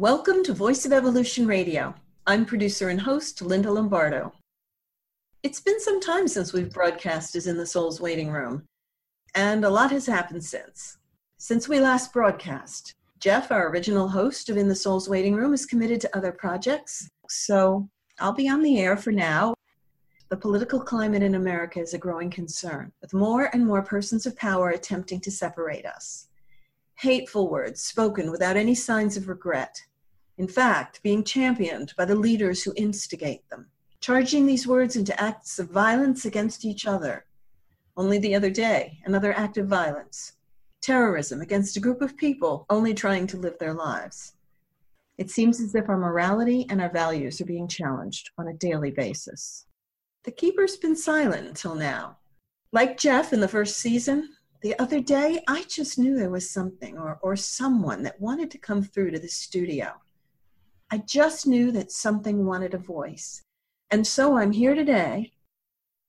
Welcome to Voice of Evolution Radio. I'm producer and host Linda Lombardo. It's been some time since we've broadcasted as in the Soul's Waiting Room, and a lot has happened since. Since we last broadcast, Jeff, our original host of In the Soul's Waiting Room, is committed to other projects, so I'll be on the air for now. The political climate in America is a growing concern, with more and more persons of power attempting to separate us hateful words spoken without any signs of regret. In fact, being championed by the leaders who instigate them, charging these words into acts of violence against each other. Only the other day, another act of violence terrorism against a group of people only trying to live their lives. It seems as if our morality and our values are being challenged on a daily basis. The keeper's been silent until now. Like Jeff in the first season, the other day, I just knew there was something or, or someone that wanted to come through to the studio. I just knew that something wanted a voice. And so I'm here today,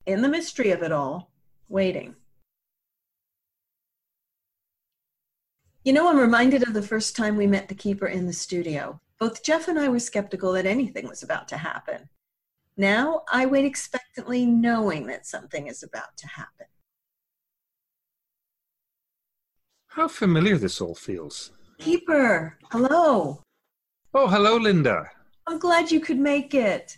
in the mystery of it all, waiting. You know, I'm reminded of the first time we met the keeper in the studio. Both Jeff and I were skeptical that anything was about to happen. Now I wait expectantly, knowing that something is about to happen. How familiar this all feels. Keeper, hello. Oh, hello, Linda. I'm glad you could make it.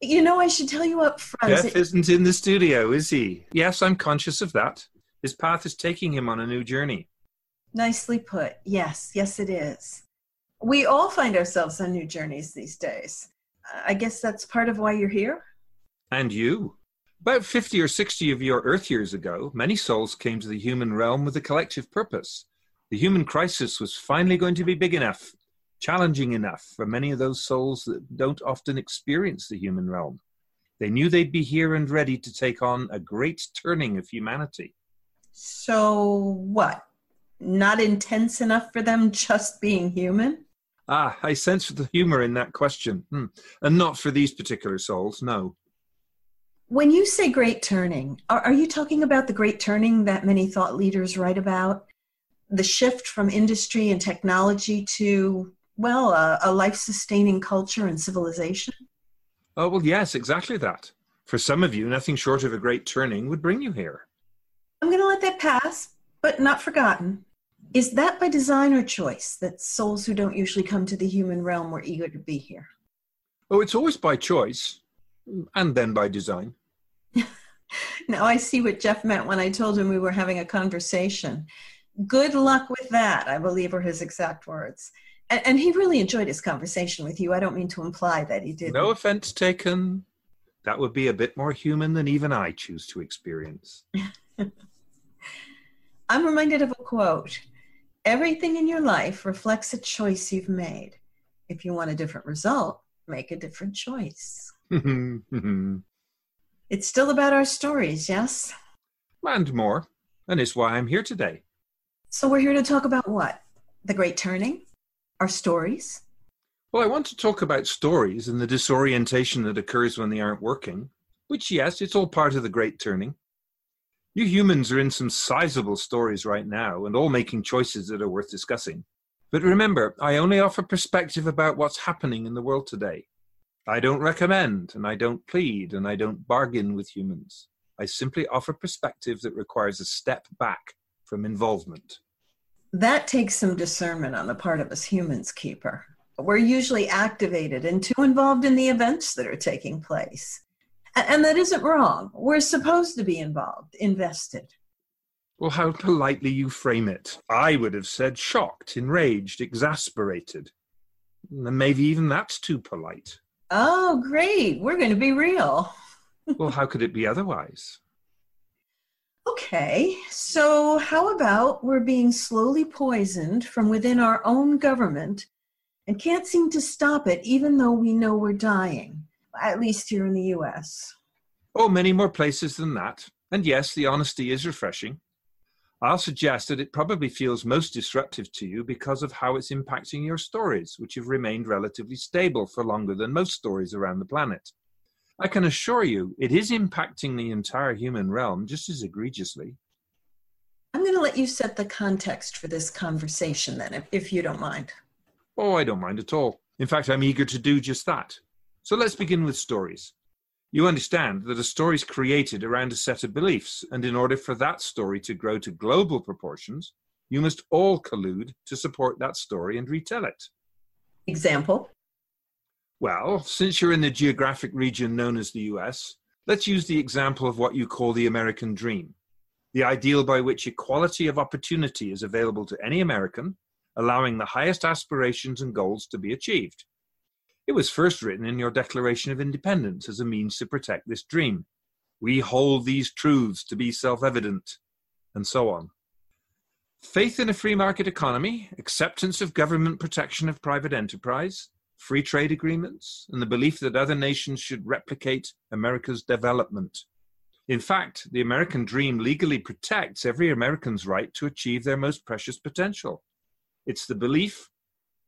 You know, I should tell you up front. Jeff isn't in the studio, is he? Yes, I'm conscious of that. His path is taking him on a new journey. Nicely put. Yes, yes, it is. We all find ourselves on new journeys these days. I guess that's part of why you're here. And you. About 50 or 60 of your Earth years ago, many souls came to the human realm with a collective purpose. The human crisis was finally going to be big enough, challenging enough for many of those souls that don't often experience the human realm. They knew they'd be here and ready to take on a great turning of humanity. So, what? Not intense enough for them just being human? Ah, I sense the humor in that question. Hmm. And not for these particular souls, no. When you say great turning, are, are, you talking about the great turning that many thought leaders write about? The shift from industry and technology to, well, a, a life sustaining culture and civilization? Oh, well, yes, exactly that. For some of you, nothing short of a great turning would bring you here. I'm going to let that pass, but not forgotten. Is that by design or choice that souls who don't usually come to the human realm were eager to be here? Oh, it's always by choice, and then by design. now I see what Jeff meant when I told him we were having a conversation. Good luck with that, I believe were his exact words. And, and he really enjoyed his conversation with you. I don't mean to imply that he did. No offense taken. That would be a bit more human than even I choose to experience. I'm reminded of a quote Everything in your life reflects a choice you've made. If you want a different result, make a different choice. It's still about our stories, yes? And more. And it's why I'm here today. So we're here to talk about what? The Great Turning? Our stories? Well, I want to talk about stories and the disorientation that occurs when they aren't working, which, yes, it's all part of the Great Turning. You humans are in some sizable stories right now and all making choices that are worth discussing. But remember, I only offer perspective about what's happening in the world today. I don't recommend, and I don't plead, and I don't bargain with humans. I simply offer perspective that requires a step back from involvement. That takes some discernment on the part of us humans, Keeper. We're usually activated and too involved in the events that are taking place. And that isn't wrong. We're supposed to be involved, invested. Well, how politely you frame it. I would have said shocked, enraged, exasperated. And maybe even that's too polite. Oh, great. We're going to be real. well, how could it be otherwise? Okay, so how about we're being slowly poisoned from within our own government and can't seem to stop it even though we know we're dying, at least here in the US? Oh, many more places than that. And yes, the honesty is refreshing. I'll suggest that it probably feels most disruptive to you because of how it's impacting your stories, which have remained relatively stable for longer than most stories around the planet. I can assure you it is impacting the entire human realm just as egregiously. I'm going to let you set the context for this conversation then, if, if you don't mind. Oh, I don't mind at all. In fact, I'm eager to do just that. So let's begin with stories. You understand that a story is created around a set of beliefs, and in order for that story to grow to global proportions, you must all collude to support that story and retell it. Example? Well, since you're in the geographic region known as the US, let's use the example of what you call the American dream, the ideal by which equality of opportunity is available to any American, allowing the highest aspirations and goals to be achieved. It was first written in your Declaration of Independence as a means to protect this dream. We hold these truths to be self evident, and so on. Faith in a free market economy, acceptance of government protection of private enterprise, free trade agreements, and the belief that other nations should replicate America's development. In fact, the American dream legally protects every American's right to achieve their most precious potential. It's the belief,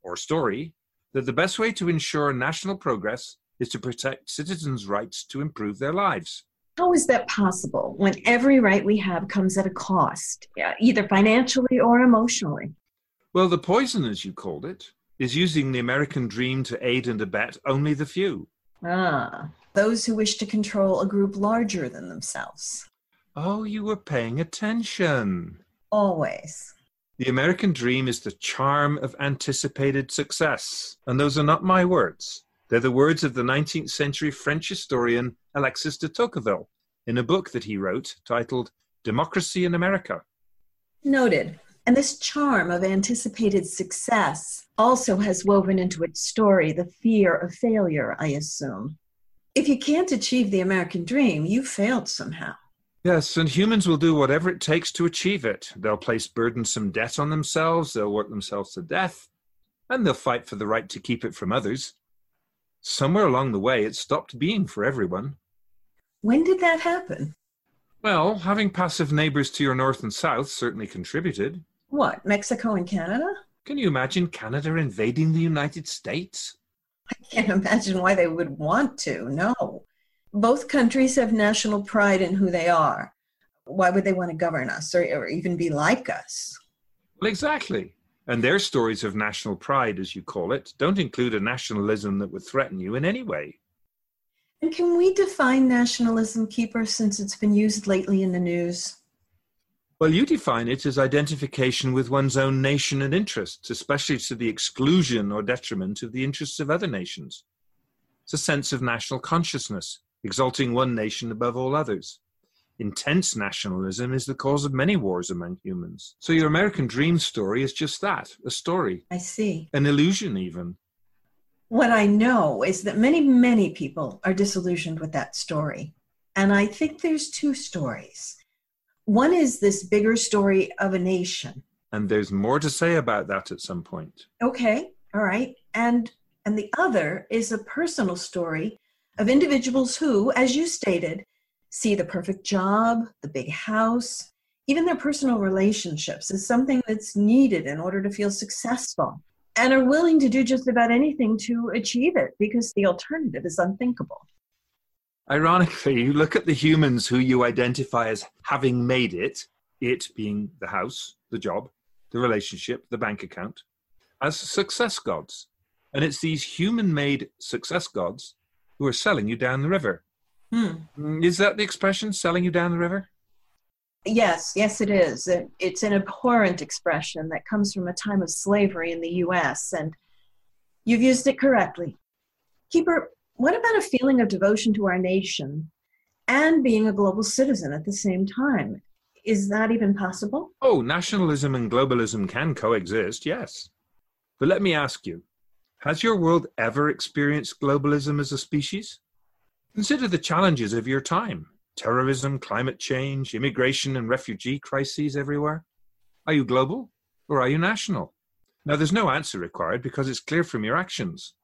or story, that the best way to ensure national progress is to protect citizens' rights to improve their lives. How is that possible when every right we have comes at a cost, uh, either financially or emotionally? Well, the poison, as you called it, is using the American dream to aid and abet only the few. Ah, those who wish to control a group larger than themselves. Oh, you were paying attention. Always. The American dream is the charm of anticipated success. And those are not my words. They're the words of the 19th century French historian Alexis de Tocqueville in a book that he wrote titled Democracy in America. Noted. And this charm of anticipated success also has woven into its story the fear of failure, I assume. If you can't achieve the American dream, you failed somehow. Yes, and humans will do whatever it takes to achieve it. They'll place burdensome debt on themselves, they'll work themselves to death, and they'll fight for the right to keep it from others. Somewhere along the way, it stopped being for everyone. When did that happen? Well, having passive neighbors to your north and south certainly contributed. What, Mexico and Canada? Can you imagine Canada invading the United States? I can't imagine why they would want to, no. Both countries have national pride in who they are. Why would they want to govern us or, or even be like us? Well, exactly. And their stories of national pride, as you call it, don't include a nationalism that would threaten you in any way. And can we define nationalism, Keeper, since it's been used lately in the news? Well, you define it as identification with one's own nation and interests, especially to the exclusion or detriment of the interests of other nations. It's a sense of national consciousness, exalting one nation above all others. Intense nationalism is the cause of many wars among humans. So your American dream story is just that a story. I see. An illusion, even. What I know is that many, many people are disillusioned with that story. And I think there's two stories. One is this bigger story of a nation. And there's more to say about that at some point. Okay, all right. And and the other is a personal story of individuals who, as you stated, see the perfect job, the big house, even their personal relationships as something that's needed in order to feel successful and are willing to do just about anything to achieve it because the alternative is unthinkable. Ironically, you look at the humans who you identify as having made it, it being the house, the job, the relationship, the bank account, as success gods. And it's these human made success gods who are selling you down the river. Hmm. Mm, is that the expression, selling you down the river? Yes, yes, it is. It's an abhorrent expression that comes from a time of slavery in the US, and you've used it correctly. Keeper, what about a feeling of devotion to our nation and being a global citizen at the same time? Is that even possible? Oh, nationalism and globalism can coexist, yes. But let me ask you has your world ever experienced globalism as a species? Consider the challenges of your time terrorism, climate change, immigration and refugee crises everywhere. Are you global or are you national? Now, there's no answer required because it's clear from your actions.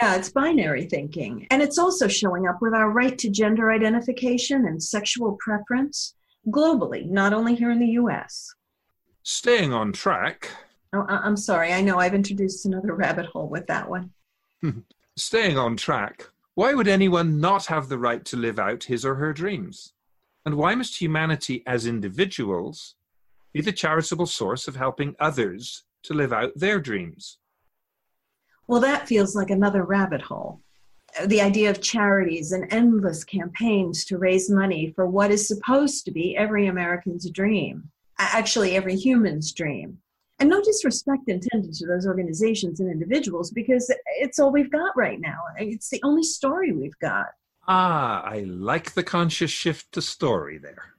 Yeah, it's binary thinking. And it's also showing up with our right to gender identification and sexual preference globally, not only here in the US. Staying on track. Oh, I'm sorry. I know I've introduced another rabbit hole with that one. Staying on track. Why would anyone not have the right to live out his or her dreams? And why must humanity as individuals be the charitable source of helping others to live out their dreams? Well, that feels like another rabbit hole. The idea of charities and endless campaigns to raise money for what is supposed to be every American's dream, actually, every human's dream. And no disrespect intended to those organizations and individuals because it's all we've got right now. It's the only story we've got. Ah, I like the conscious shift to story there.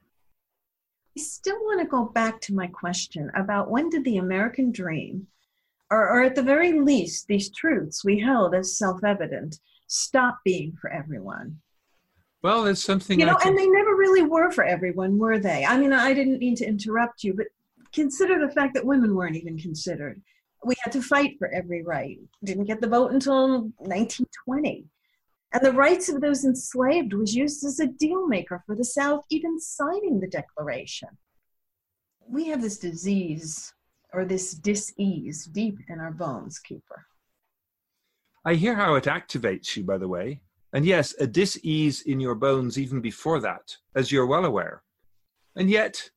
I still want to go back to my question about when did the American dream, or, or at the very least, these truths we held as self evident, stop being for everyone? Well, it's something. You know, can... and they never really were for everyone, were they? I mean, I didn't mean to interrupt you, but consider the fact that women weren't even considered. We had to fight for every right. Didn't get the vote until 1920. And the rights of those enslaved was used as a deal maker for the South, even signing the Declaration. We have this disease or this dis-ease deep in our bones, Keeper. I hear how it activates you, by the way. And yes, a dis-ease in your bones even before that, as you're well aware. And yet,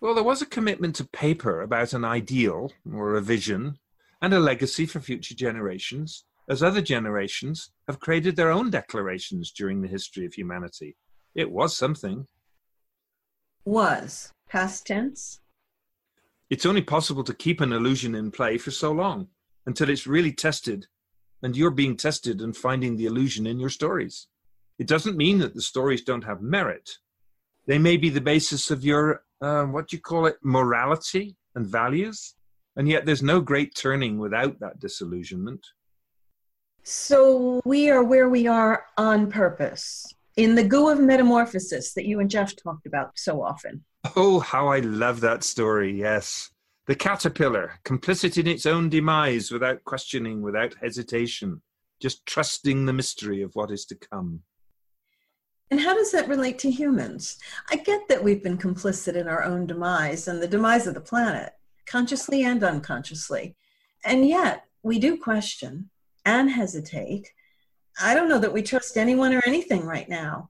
well, there was a commitment to paper about an ideal or a vision and a legacy for future generations, as other generations have created their own declarations during the history of humanity. It was something. Was. Past tense? It's only possible to keep an illusion in play for so long until it's really tested and you're being tested and finding the illusion in your stories. It doesn't mean that the stories don't have merit. They may be the basis of your, uh, what do you call it, morality and values. And yet there's no great turning without that disillusionment. So we are where we are on purpose, in the goo of metamorphosis that you and Jeff talked about so often. Oh, how I love that story, yes. The caterpillar, complicit in its own demise without questioning, without hesitation, just trusting the mystery of what is to come. And how does that relate to humans? I get that we've been complicit in our own demise and the demise of the planet, consciously and unconsciously. And yet, we do question and hesitate. I don't know that we trust anyone or anything right now.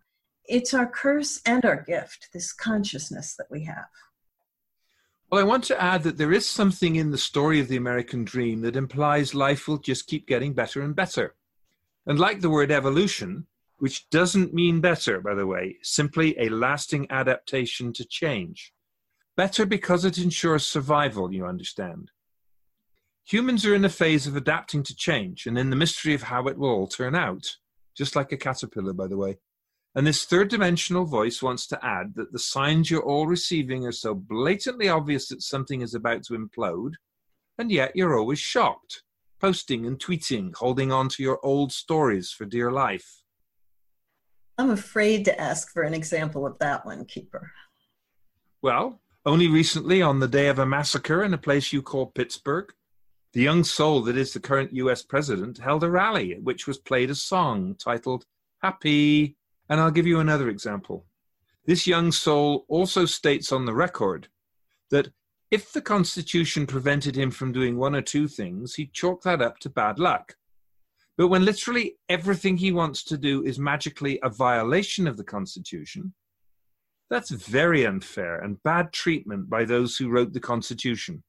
It's our curse and our gift, this consciousness that we have. Well, I want to add that there is something in the story of the American dream that implies life will just keep getting better and better. And like the word evolution, which doesn't mean better, by the way, simply a lasting adaptation to change. Better because it ensures survival, you understand. Humans are in a phase of adapting to change and in the mystery of how it will all turn out, just like a caterpillar, by the way. And this third dimensional voice wants to add that the signs you're all receiving are so blatantly obvious that something is about to implode, and yet you're always shocked, posting and tweeting, holding on to your old stories for dear life. I'm afraid to ask for an example of that one, Keeper. Well, only recently, on the day of a massacre in a place you call Pittsburgh, the young soul that is the current US president held a rally at which was played a song titled Happy and I'll give you another example. This young soul also states on the record that if the Constitution prevented him from doing one or two things, he'd chalk that up to bad luck. But when literally everything he wants to do is magically a violation of the Constitution, that's very unfair and bad treatment by those who wrote the Constitution.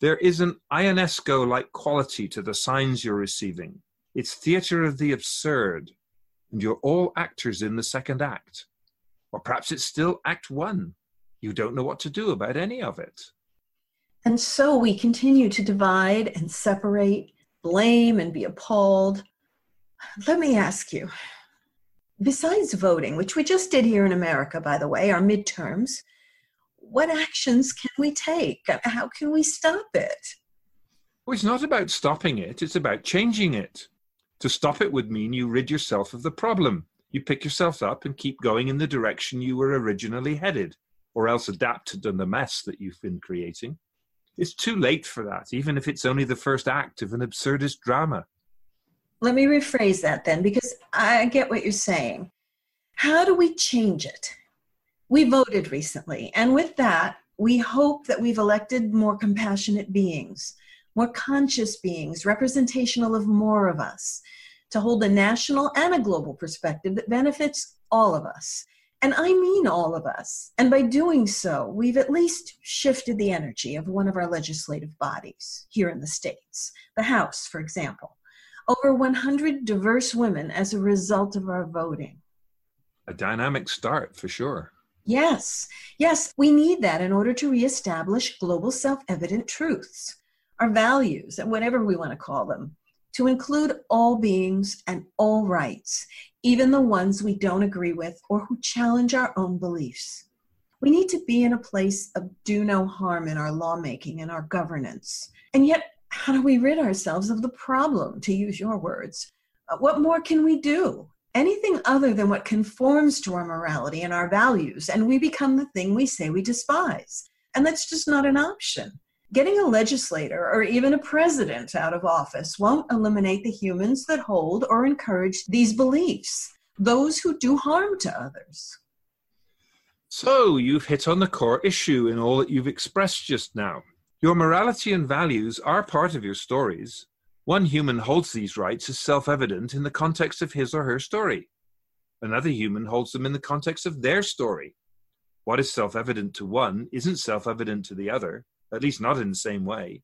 There is an Ionesco like quality to the signs you're receiving. It's theatre of the absurd and you're all actors in the second act. Or perhaps it's still act one. You don't know what to do about any of it. And so we continue to divide and separate, blame and be appalled. Let me ask you Besides voting, which we just did here in America, by the way, our midterms, what actions can we take? How can we stop it? Well, it's not about stopping it, it's about changing it. To stop it would mean you rid yourself of the problem. You pick yourself up and keep going in the direction you were originally headed, or else adapt to the mess that you've been creating. It's too late for that, even if it's only the first act of an absurdist drama. Let me rephrase that then, because I get what you're saying. How do we change it? We voted recently, and with that, we hope that we've elected more compassionate beings, more conscious beings, representational of more of us, to hold a national and a global perspective that benefits all of us. And I mean all of us. And by doing so, we've at least shifted the energy of one of our legislative bodies here in the States, the House, for example. Over 100 diverse women as a result of our voting. A dynamic start, for sure. Yes, yes, we need that in order to reestablish global self evident truths, our values, and whatever we want to call them, to include all beings and all rights, even the ones we don't agree with or who challenge our own beliefs. We need to be in a place of do no harm in our lawmaking and our governance. And yet, how do we rid ourselves of the problem, to use your words? Uh, what more can we do? Anything other than what conforms to our morality and our values, and we become the thing we say we despise. And that's just not an option. Getting a legislator or even a president out of office won't eliminate the humans that hold or encourage these beliefs, those who do harm to others. So, you've hit on the core issue in all that you've expressed just now. Your morality and values are part of your stories. One human holds these rights as self evident in the context of his or her story. Another human holds them in the context of their story. What is self evident to one isn't self evident to the other, at least not in the same way.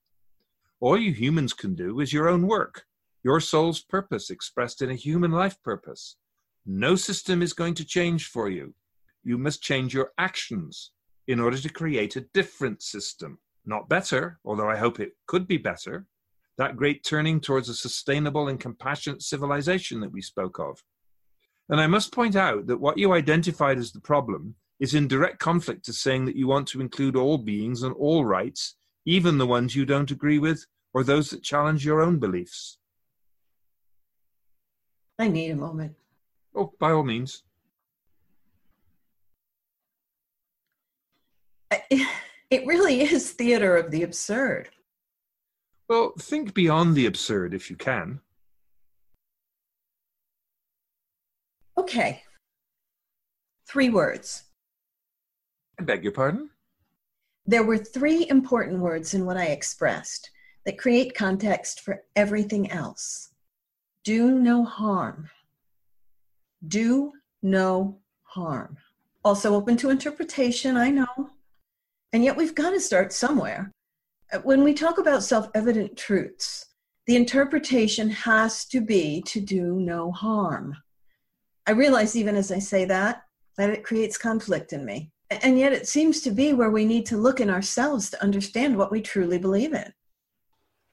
All you humans can do is your own work, your soul's purpose expressed in a human life purpose. No system is going to change for you. You must change your actions in order to create a different system. Not better, although I hope it could be better. That great turning towards a sustainable and compassionate civilization that we spoke of. And I must point out that what you identified as the problem is in direct conflict to saying that you want to include all beings and all rights, even the ones you don't agree with or those that challenge your own beliefs. I need a moment. Oh, by all means. It really is theater of the absurd. Well, think beyond the absurd if you can. Okay. Three words I beg your pardon? There were three important words in what I expressed that create context for everything else. Do no harm. Do no harm. Also open to interpretation, I know. And yet we've got to start somewhere. Uh, when we talk about self evident truths, the interpretation has to be to do no harm. I realize, even as I say that, that it creates conflict in me. And yet it seems to be where we need to look in ourselves to understand what we truly believe in.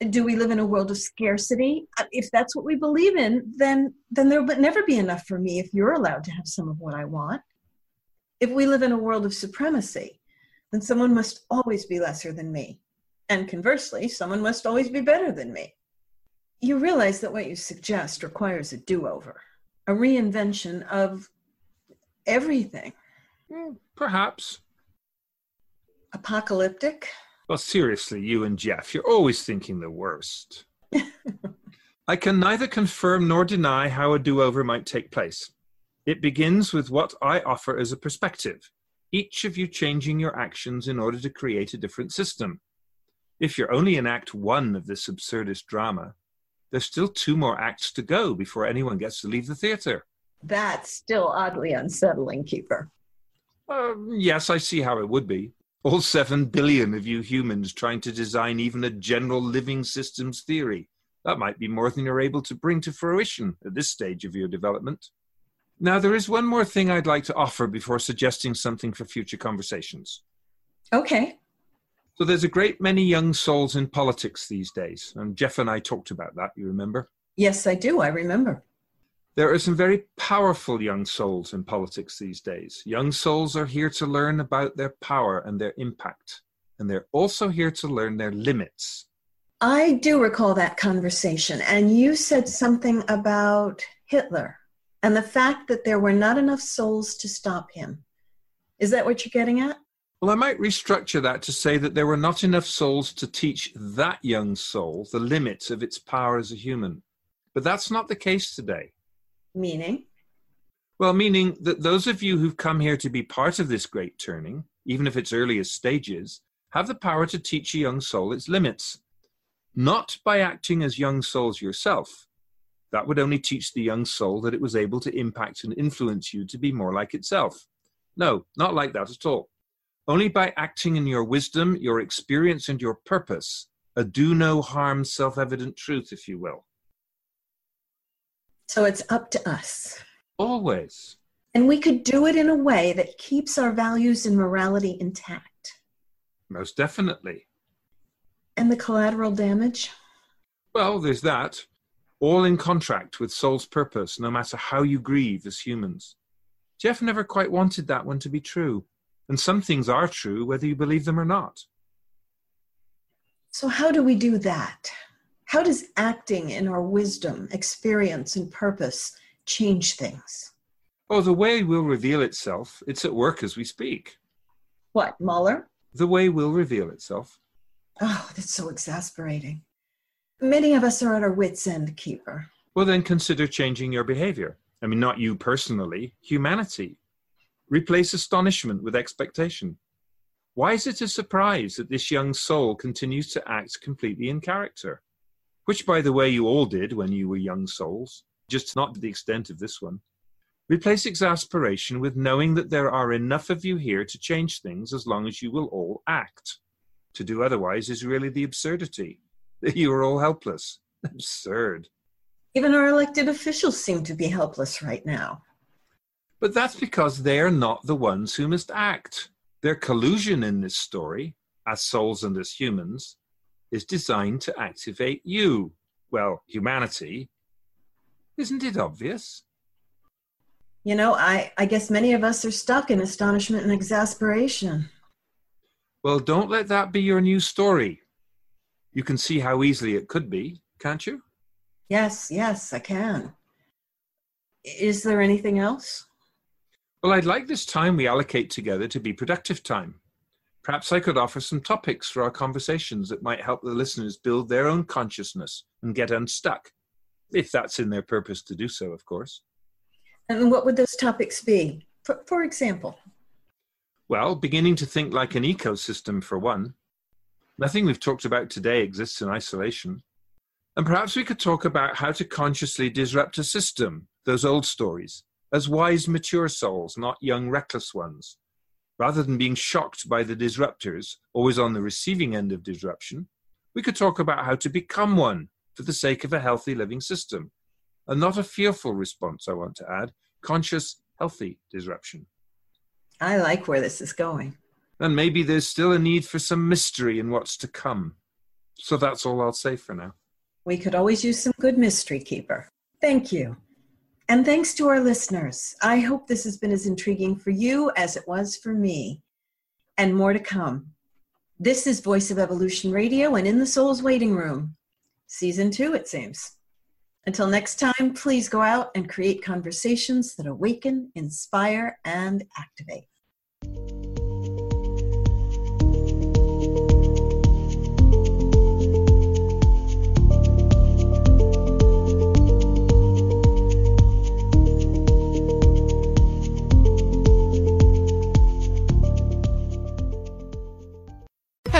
Do we live in a world of scarcity? Uh, if that's what we believe in, then then there'll never be enough for me if you're allowed to have some of what I want. If we live in a world of supremacy, then someone must always be lesser than me. And conversely, someone must always be better than me. You realize that what you suggest requires a do over, a reinvention of everything. Hmm, perhaps. Apocalyptic? Well, seriously, you and Jeff, you're always thinking the worst. I can neither confirm nor deny how a do over might take place. It begins with what I offer as a perspective, each of you changing your actions in order to create a different system. If you're only in Act One of this absurdist drama, there's still two more acts to go before anyone gets to leave the theater. That's still oddly unsettling, Keeper. Uh, yes, I see how it would be. All seven billion of you humans trying to design even a general living systems theory. That might be more than you're able to bring to fruition at this stage of your development. Now, there is one more thing I'd like to offer before suggesting something for future conversations. Okay. So, there's a great many young souls in politics these days, and Jeff and I talked about that, you remember? Yes, I do. I remember. There are some very powerful young souls in politics these days. Young souls are here to learn about their power and their impact, and they're also here to learn their limits. I do recall that conversation, and you said something about Hitler and the fact that there were not enough souls to stop him. Is that what you're getting at? Well, I might restructure that to say that there were not enough souls to teach that young soul the limits of its power as a human. But that's not the case today. Meaning? Well, meaning that those of you who've come here to be part of this great turning, even if its earliest stages, have the power to teach a young soul its limits. Not by acting as young souls yourself. That would only teach the young soul that it was able to impact and influence you to be more like itself. No, not like that at all. Only by acting in your wisdom, your experience, and your purpose, a do no harm, self evident truth, if you will. So it's up to us. Always. And we could do it in a way that keeps our values and morality intact. Most definitely. And the collateral damage? Well, there's that. All in contract with soul's purpose, no matter how you grieve as humans. Jeff never quite wanted that one to be true. And some things are true, whether you believe them or not. So, how do we do that? How does acting in our wisdom, experience, and purpose change things? Oh, the way will reveal itself. It's at work as we speak. What, Mueller? The way will reveal itself. Oh, that's so exasperating. Many of us are at our wits' end, Keeper. Well, then consider changing your behavior. I mean, not you personally, humanity. Replace astonishment with expectation. Why is it a surprise that this young soul continues to act completely in character? Which, by the way, you all did when you were young souls, just not to the extent of this one. Replace exasperation with knowing that there are enough of you here to change things as long as you will all act. To do otherwise is really the absurdity that you are all helpless. Absurd. Even our elected officials seem to be helpless right now. But that's because they are not the ones who must act. Their collusion in this story, as souls and as humans, is designed to activate you, well, humanity. Isn't it obvious? You know, I, I guess many of us are stuck in astonishment and exasperation. Well, don't let that be your new story. You can see how easily it could be, can't you? Yes, yes, I can. Is there anything else? Well, I'd like this time we allocate together to be productive time. Perhaps I could offer some topics for our conversations that might help the listeners build their own consciousness and get unstuck, if that's in their purpose to do so, of course. And what would those topics be? For, for example? Well, beginning to think like an ecosystem, for one. Nothing we've talked about today exists in isolation. And perhaps we could talk about how to consciously disrupt a system, those old stories, as wise, mature souls, not young, reckless ones Rather than being shocked by the disruptors, always on the receiving end of disruption, we could talk about how to become one for the sake of a healthy living system. And not a fearful response, I want to add, conscious, healthy disruption. I like where this is going. And maybe there's still a need for some mystery in what's to come. So that's all I'll say for now. We could always use some good mystery keeper. Thank you. And thanks to our listeners. I hope this has been as intriguing for you as it was for me. And more to come. This is Voice of Evolution Radio and In the Soul's Waiting Room. Season two, it seems. Until next time, please go out and create conversations that awaken, inspire, and activate.